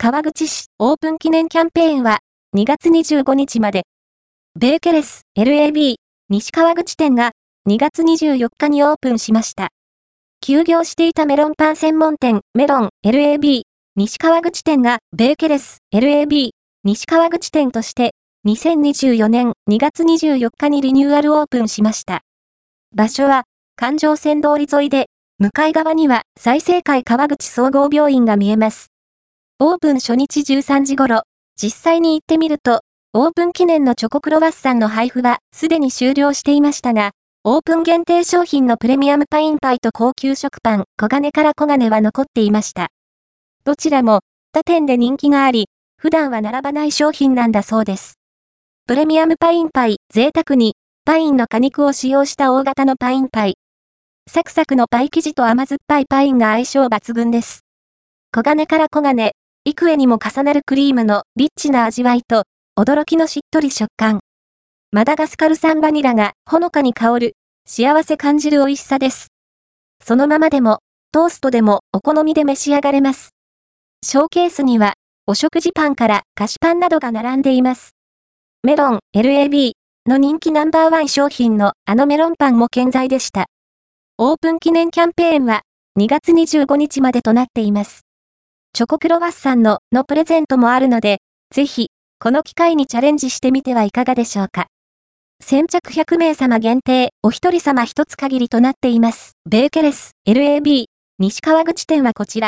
川口市オープン記念キャンペーンは2月25日まで。ベーケレス LAB 西川口店が2月24日にオープンしました。休業していたメロンパン専門店メロン LAB 西川口店がベーケレス LAB 西川口店として2024年2月24日にリニューアルオープンしました。場所は環状線通り沿いで向かい側には再生会川口総合病院が見えます。オープン初日13時頃、実際に行ってみると、オープン記念のチョコクロワッサンの配布はすでに終了していましたが、オープン限定商品のプレミアムパインパイと高級食パン、小金から小金は残っていました。どちらも、他店で人気があり、普段は並ばない商品なんだそうです。プレミアムパインパイ、贅沢に、パインの果肉を使用した大型のパインパイ。サクサクのパイ生地と甘酸っぱいパインが相性抜群です。小金から小金、幾重にも重なるクリームのリッチな味わいと、驚きのしっとり食感。マダガスカル産バニラがほのかに香る、幸せ感じる美味しさです。そのままでも、トーストでもお好みで召し上がれます。ショーケースには、お食事パンから菓子パンなどが並んでいます。メロン LAB の人気ナンバーワン商品のあのメロンパンも健在でした。オープン記念キャンペーンは2月25日までとなっています。チョコクロワッサンののプレゼントもあるので、ぜひ、この機会にチャレンジしてみてはいかがでしょうか。先着100名様限定、お一人様一つ限りとなっています。ベーケレス、LAB、西川口店はこちら。